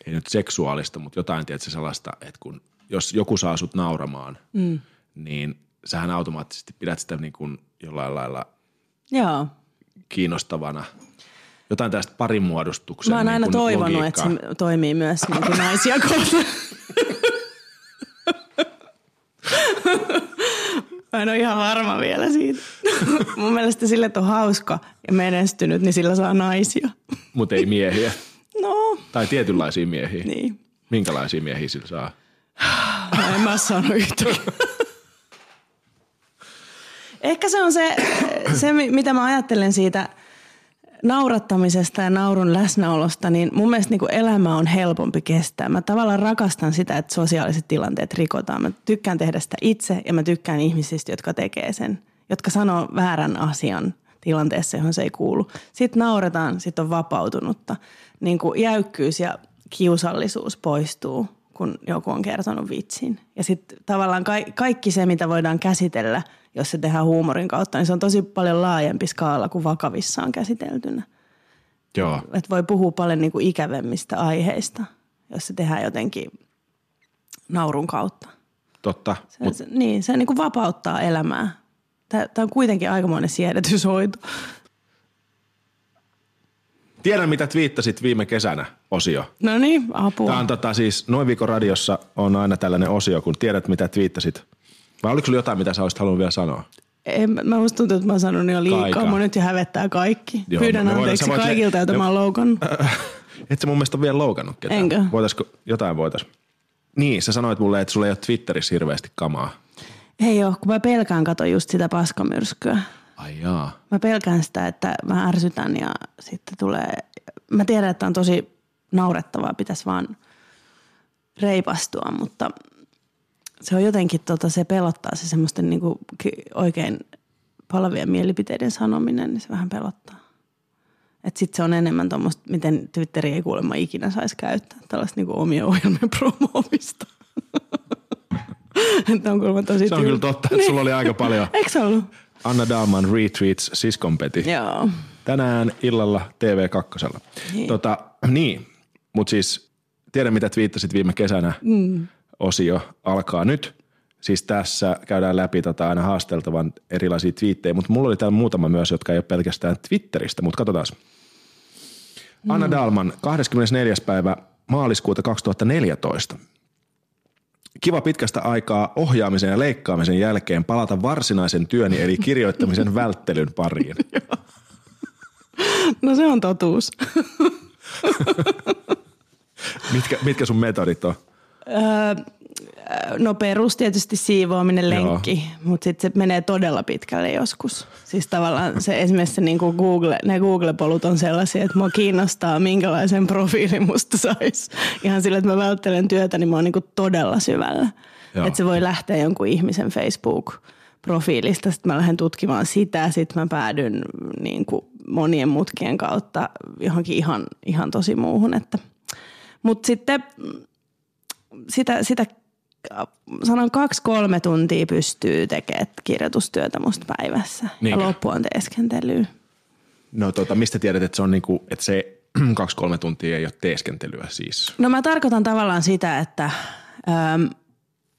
ei nyt seksuaalista, mutta jotain tiedätkö, sellaista, että kun, jos joku saa sut nauramaan, mm. niin sähän automaattisesti pidät sitä niin kuin jollain lailla Joo. kiinnostavana. Jotain tästä parimuodostuksen Mä oon niin aina toivonut, logiikkaa. että se toimii myös niin naisia kohtaan. Mä en ole ihan varma vielä siitä. Mun mielestä sille, että on hauska ja menestynyt, niin sillä saa naisia. Mutta ei miehiä. No, Tai tietynlaisia miehiä. niin. Minkälaisia miehiä sillä saa? No, en mä sano yhtäkään. Ehkä se on se, se, mitä mä ajattelen siitä naurattamisesta ja naurun läsnäolosta, niin mun mielestä niin elämä on helpompi kestää. Mä tavallaan rakastan sitä, että sosiaaliset tilanteet rikotaan. Mä tykkään tehdä sitä itse ja mä tykkään ihmisistä, jotka tekee sen, jotka sanoo väärän asian tilanteessa, johon se ei kuulu. Sitten nauretaan, sitten on vapautunutta. Niin kuin jäykkyys ja kiusallisuus poistuu, kun joku on kertonut vitsin. Ja sitten tavallaan ka- kaikki se, mitä voidaan käsitellä, jos se tehdään huumorin kautta, niin se on tosi paljon laajempi skaala kuin vakavissaan käsiteltynä. Joo. Et voi puhua paljon niin kuin ikävemmistä aiheista, jos se tehdään jotenkin naurun kautta. Totta. Se, Mut... se, niin, se niin kuin vapauttaa elämää. Tämä on kuitenkin aikamoinen siedätyshoito. Tiedän, mitä twiittasit viime kesänä, osio. No niin, apua. Tämä on tota, siis, noin viikon radiossa on aina tällainen osio, kun tiedät, mitä twiittasit. Vai oliko sulla jotain, mitä sä olisit halunnut vielä sanoa? En, mä musta tuntuu, että mä oon sanonut jo liikaa. Kaika. Nyt jo hävettää kaikki. Joo, Pyydän anteeksi voidaan, kaikilta, joita mä oon loukannut. et sä mun mielestä ole vielä loukannut ketään. Enkö? Voitaisko, jotain voitais. Niin, sä sanoit mulle, että sulla ei ole Twitterissä hirveästi kamaa. Ei oo, kun mä pelkään kato just sitä paskamyrskyä. Ai jaa. Mä pelkään sitä, että mä ärsytän ja sitten tulee, mä tiedän, että on tosi naurettavaa, pitäisi vaan reipastua, mutta se on jotenkin, tota, se pelottaa se semmoisten niinku oikein palavien mielipiteiden sanominen, niin se vähän pelottaa. Että sitten se on enemmän tuommoista, miten Twitteri ei kuulemma ikinä saisi käyttää, tällaista niinku omia ohjelmien promoomista. että on kuulemma tosi Se on kyllä totta, että sulla oli aika paljon. Eikö se ollut? Anna Dalman retweets siskonpeti. Joo. Tänään illalla TV2. Niin, tota, niin. mutta siis tiedän mitä twiittasit viime kesänä. Mm. Osio alkaa nyt. Siis tässä käydään läpi tota aina haasteltavan erilaisia twiittejä, mutta mulla oli täällä muutama myös, jotka ei ole pelkästään Twitteristä, mutta katsotaan. Anna mm. Dalman, 24. päivä maaliskuuta 2014 kiva pitkästä aikaa ohjaamisen ja leikkaamisen jälkeen palata varsinaisen työni eli kirjoittamisen välttelyn pariin. No se on totuus. mitkä, mitkä sun metodit on? Öö, no perus tietysti siivoaminen, lenkki, mutta sitten se menee todella pitkälle joskus. Siis tavallaan se esimerkiksi se niinku Google, ne Google-polut on sellaisia, että mua kiinnostaa minkälaisen profiilin musta saisi. Ihan sillä, että mä välttelen työtä, niin mä oon niinku todella syvällä. Että se voi lähteä jonkun ihmisen Facebook-profiilista, sitten mä lähden tutkimaan sitä, sitten mä päädyn niin kuin monien mutkien kautta johonkin ihan, ihan tosi muuhun. Että. Mutta sitten sitä, sitä sanon kaksi-kolme tuntia pystyy tekemään kirjoitustyötä musta päivässä. Niinkö? Ja loppu on teeskentelyä. No tota, mistä tiedät, että se on niinku, että se kaksi-kolme tuntia ei ole teeskentelyä siis? No mä tarkoitan tavallaan sitä, että äm,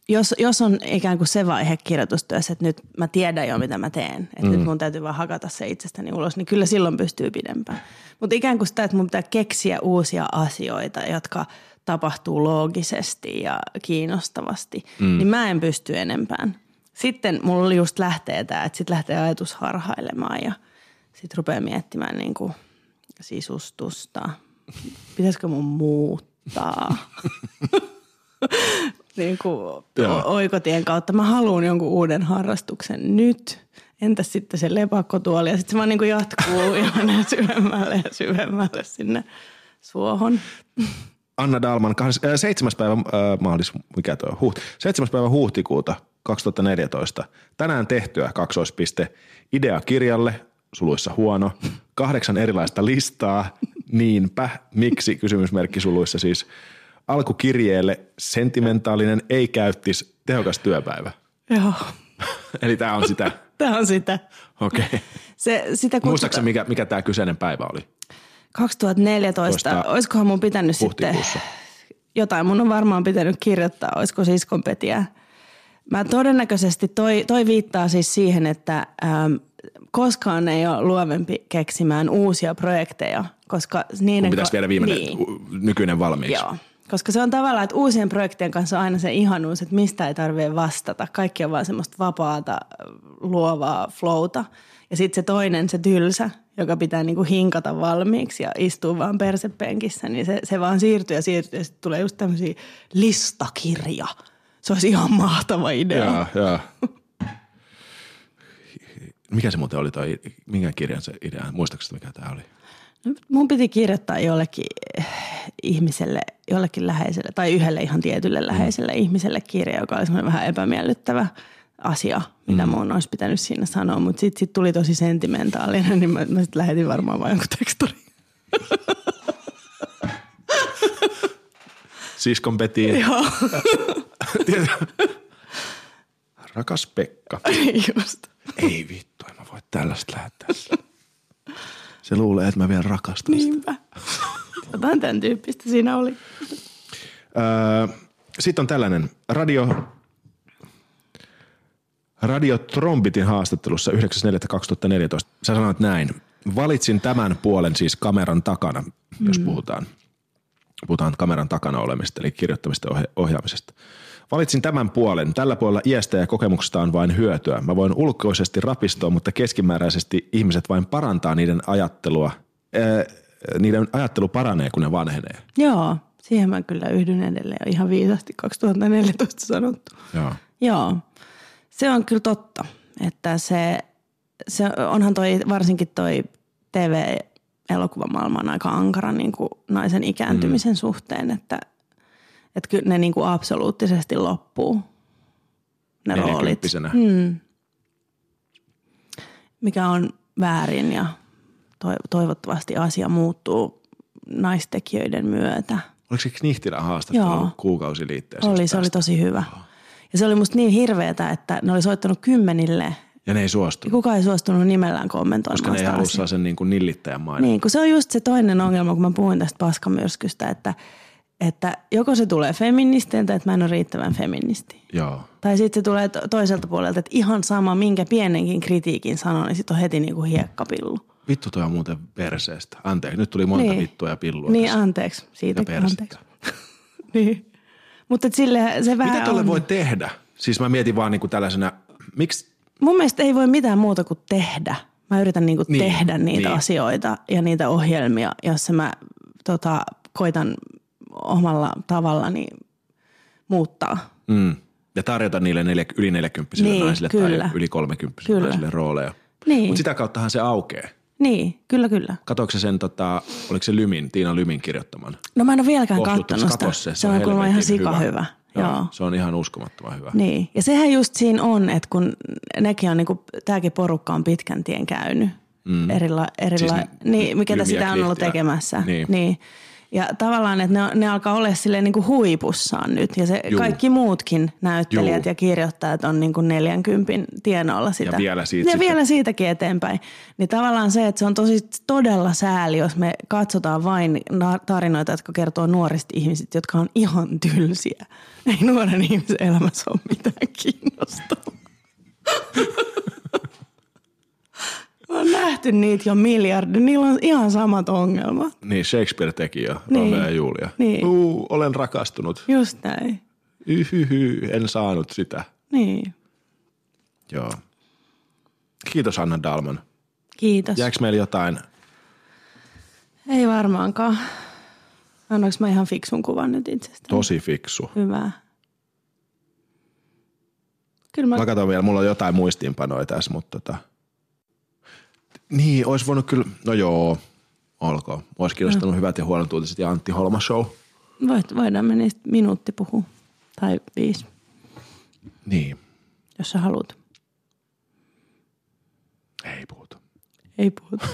jos, jos on ikään kuin se vaihe kirjoitustyössä, että nyt mä tiedän jo mitä mä teen, että mm. nyt mun täytyy vaan hakata se itsestäni ulos, niin kyllä silloin pystyy pidempään. Mutta ikään kuin sitä, että mun pitää keksiä uusia asioita, jotka – tapahtuu loogisesti ja kiinnostavasti, mm. niin mä en pysty enempään. Sitten mulla just lähtee tämä, että sitten lähtee ajatus harhailemaan ja sitten rupeaa miettimään niin kuin sisustusta. Pitäisikö mun muuttaa? niin kuin oikotien kautta. Mä haluan jonkun uuden harrastuksen nyt. Entäs sitten se lepakkotuoli? Ja sitten se vaan niin kuin jatkuu ja menee syvemmälle ja syvemmälle sinne suohon. Anna Dalman, 7. Äh, päivä äh, maalis, mikä tuo, huht, 7. päivä huhtikuuta 2014. Tänään tehtyä kaksoispiste idea kirjalle, suluissa huono, kahdeksan erilaista listaa, niinpä, miksi, kysymysmerkki suluissa siis, alkukirjeelle sentimentaalinen, ei käyttis, tehokas työpäivä. Joo. Eli tämä on sitä. Tämä on sitä. Okei. Okay. Se, sitä Muistaakseni, mikä, mikä tämä kyseinen päivä oli? 2014, olisikohan mun pitänyt sitten jotain, mun on varmaan pitänyt kirjoittaa, olisiko siskonpetiä. Mä todennäköisesti, toi, toi viittaa siis siihen, että äm, koskaan ei ole luovempi keksimään uusia projekteja, koska niiden... Kun pitäisi viedä viimeinen niin. nykyinen valmiiksi. Joo, koska se on tavallaan, että uusien projektien kanssa on aina se ihanuus, että mistä ei tarvitse vastata. Kaikki on vaan semmoista vapaata, luovaa flowta. Ja sitten se toinen, se tylsä, joka pitää niinku hinkata valmiiksi ja istuu vaan persepenkissä, niin se, se vaan siirtyy ja siirtyy ja sitten tulee just tämmöisiä listakirja. Se olisi ihan mahtava idea. Joo, joo. Mikä se muuten oli toi, minkä kirjan se idea? Muistaakseni mikä tämä oli? No, mun piti kirjoittaa jollekin eh, ihmiselle, jollekin läheiselle tai yhdelle ihan tietylle läheiselle mm. ihmiselle kirja, joka oli semmoinen vähän epämiellyttävä asia, mitä mm. mun olisi pitänyt siinä sanoa. Mutta sitten sit tuli tosi sentimentaalinen, niin mä, mä sitten lähetin varmaan vain jonkun tekstorin. Siskon Petiin. Joo, Rakas Pekka. just. Ei vittu, en mä voi tällaista lähettää. Se luulee, että mä vielä rakastan sitä. Niinpä. Jotain tämän tyyppistä siinä oli. Öö, Sitten on tällainen radio, Radio Trombitin haastattelussa 9.4.2014. Sä sanoit näin. Valitsin tämän puolen siis kameran takana, jos puhutaan, puhutaan kameran takana olemista, eli kirjoittamista ja ohja- ohjaamisesta. Valitsin tämän puolen. Tällä puolella iästä ja kokemuksesta on vain hyötyä. Mä voin ulkoisesti rapistua, mutta keskimääräisesti ihmiset vain parantaa niiden ajattelua. Ää, niiden ajattelu paranee, kun ne vanhenee. Joo, siihen mä kyllä yhdyn edelleen. Ihan viisasti 2014 sanottu. Joo. Joo, se on kyllä totta, että se, se onhan toi, varsinkin toi TV-elokuvamaailma on aika ankara niin kuin naisen ikääntymisen mm. suhteen, että, että kyllä ne niin kuin absoluuttisesti loppuu, ne roolit. Mm. Mikä on väärin ja to- toivottavasti asia muuttuu naistekijöiden myötä. Oliko se Knihtilän haastattelu Joo. kuukausiliitteessä? Oli, se oli tosi hyvä. Ja se oli musta niin hirveetä, että ne oli soittanut kymmenille Ja ne ei suostunut, kukaan ei suostunut nimellään kommentoimaan koska ne ei halua sen niin kuin nillittäjän maineen. Niin, kun se on just se toinen ongelma, kun mä puhuin tästä paskamyrskystä, että, että joko se tulee feministeiltä, että mä en ole riittävän feministi. Joo. Tai sitten se tulee to- toiselta puolelta, että ihan sama, minkä pienenkin kritiikin sanon, niin sitten on heti niin kuin hiekkapillu. Vittu toi on muuten perseestä. Anteeksi, nyt tuli monta Niin. vittua ja pillua. Niin, tässä. anteeksi. Siitä anteeksi. niin. Mutta sille se vähän Mitä tolle on. voi tehdä? Siis mä mietin vaan niin kuin tällaisena, miksi Mun mielestä ei voi mitään muuta kuin tehdä. Mä yritän niinku Niin, tehdä niitä niin. asioita ja niitä ohjelmia, joissa mä tota, koitan omalla tavallani muuttaa. mm, ja tarjota niille neljä, yli 40 Niin, naisille kyllä. tai yli 30 Kyllä. naisille rooleja. Niin. Mutta sitä kauttahan se aukeaa. Niin, kyllä kyllä. Katoiko se sen, tota, oliko se Lymin, Tiina Lymin kirjoittaman? No mä en ole vieläkään kattonut sitä. Se, se on kuulemma ihan sika hyvä. Joo. Joo, Se on ihan uskomattoman hyvä. Niin. Ja sehän just siinä on, että kun nekin on, niinku, tämäkin porukka on pitkän tien käynyt. Mm. Erilla, erilla, Siis niin, mikä sitä on ollut tekemässä. Niin. niin. Ja tavallaan, että ne, ne alkaa olla silleen niin kuin huipussaan nyt. Ja se Juu. kaikki muutkin näyttelijät Juu. ja kirjoittajat on niin kuin 40 tienoilla sitä. Ja vielä siitä Ja sitten- vielä siitäkin eteenpäin. Niin tavallaan se, että se on tosi todella sääli, jos me katsotaan vain tarinoita, jotka kertoo nuorista ihmisistä, jotka on ihan tylsiä. Ei nuoren ihmisen elämässä ole mitään kiinnostavaa. Mä oon nähty niitä jo miljardi. Niillä on ihan samat ongelmat. Niin, Shakespeare teki jo, Niin. Romeo ja Julia. Niin. Uu, olen rakastunut. Just näin. Yhyhy, en saanut sitä. Niin. Joo. Kiitos Anna Dalman. Kiitos. Jääkö meillä jotain? Ei varmaankaan. Annoinko mä ihan fiksun kuvan nyt itsestäni? Tosi fiksu. Hyvä. Kyllä mä... Mä katson vielä, mulla on jotain muistiinpanoja tässä, mutta tota... Niin, olisi voinut kyllä, no joo, olkoon. Olisi kiinnostanut hyvät ja huonot uutiset ja Antti Holma show. Voit, voidaan me niistä minuutti puhua. Tai viisi, Niin, jos sä haluat. ei puhuta. Ei puhuta.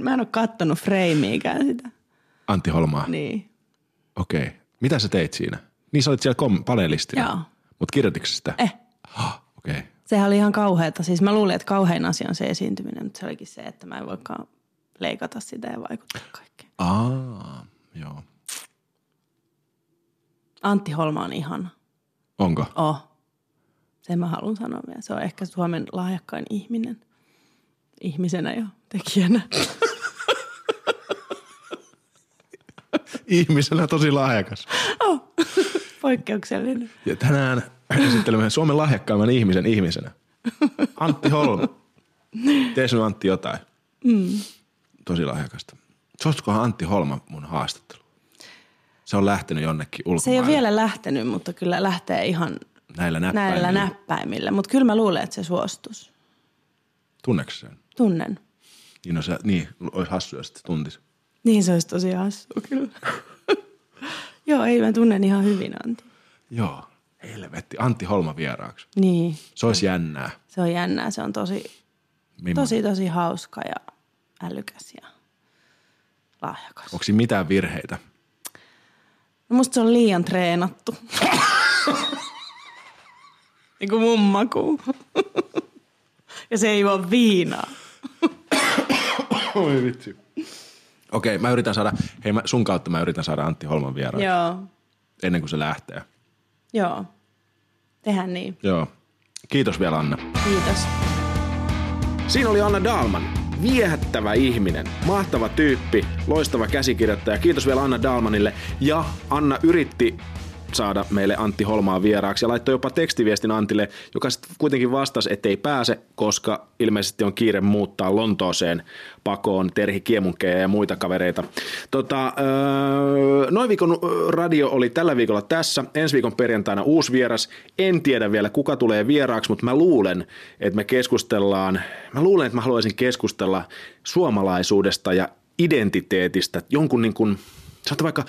Mä en ole kattonut freimiikään sitä. Antti Holmaa, niin. Okei. Okay. Mitä sä teit siinä? Niin sä olit siellä kom- panelistina. Joo. Mutta kirjoititko sitä? Eh. Okei. Okay. Sehän oli ihan kauheata. Siis mä luulin, että kauhein asia on se esiintyminen, mutta se olikin se, että mä en voikaan leikata sitä ja vaikuttaa kaikkeen. Aa, joo. Antti Holma on ihana. Onko? Oh. Sen mä haluan sanoa vielä. Se on ehkä Suomen lahjakkain ihminen. Ihmisenä ja tekijänä. Ihmisenä tosi lahjakas. Poikkeuksellinen. Ja tänään esittelemme Suomen lahjakkaimman ihmisen ihmisenä. Antti Holm. Tee sinun Antti jotain. Mm. Tosi lahjakasta. Suostukohan Antti Holma mun haastattelu? Se on lähtenyt jonnekin Se ei ulkomaille. ole vielä lähtenyt, mutta kyllä lähtee ihan Näillä näppäimillä. näillä näppäimillä. Mutta kyllä mä luulen, että se suostus. Tunneeko sen? Tunnen. Niin, no se, niin, olisi hassu, jos se tuntis. Niin se olisi tosi hassua kyllä. Joo, ei mä tunnen ihan hyvin Antti. Joo. Helvetti. Antti Holma vieraaksi. Niin, Se olisi jännää. se on jännää. Se on tosi, Mimmo. tosi, tosi hauska ja älykäs ja lahjakas. Onko siinä mitään virheitä? No musta se on liian treenattu. niin kuin mun maku. ja se ei ole viinaa. Oi vitsi. Okei, mä yritän saada, hei mä, sun kautta mä yritän saada Antti Holman vieraaksi. Joo, Ennen kuin se lähtee. Joo. Tehdään niin. Joo. Kiitos vielä Anna. Kiitos. Siinä oli Anna Dalman. Viehättävä ihminen, mahtava tyyppi, loistava käsikirjoittaja. Kiitos vielä Anna Dalmanille. Ja Anna yritti saada meille Antti Holmaa vieraaksi ja laittoi jopa tekstiviestin Antille, joka sitten kuitenkin vastasi, ettei pääse, koska ilmeisesti on kiire muuttaa Lontooseen pakoon Terhi Kiemunkeja ja muita kavereita. Tota, öö, noin viikon radio oli tällä viikolla tässä. Ensi viikon perjantaina uusi vieras. En tiedä vielä kuka tulee vieraaksi, mutta mä luulen, että me keskustellaan, mä luulen, että mä haluaisin keskustella suomalaisuudesta ja identiteetistä. Jonkun niin kuin, vaikka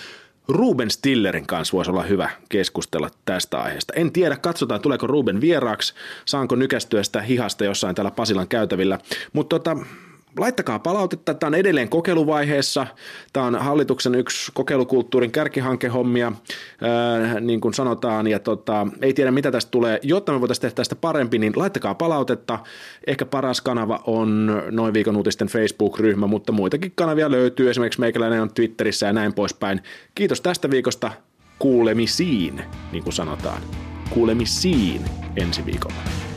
Ruben Stillerin kanssa voisi olla hyvä keskustella tästä aiheesta. En tiedä, katsotaan tuleeko Ruben vieraaksi, saanko nykästyä sitä hihasta jossain täällä Pasilan käytävillä. Mutta tota, laittakaa palautetta, tämä on edelleen kokeiluvaiheessa. Tämä on hallituksen yksi kokeilukulttuurin kärkihankehommia, ää, niin kuin sanotaan, ja tota, ei tiedä mitä tästä tulee. Jotta me voitaisiin tehdä tästä parempi, niin laittakaa palautetta. Ehkä paras kanava on Noin viikon uutisten Facebook-ryhmä, mutta muitakin kanavia löytyy. Esimerkiksi meikäläinen on Twitterissä ja näin poispäin. Kiitos tästä viikosta. Kuulemisiin, niin kuin sanotaan. Kuulemisiin ensi viikolla.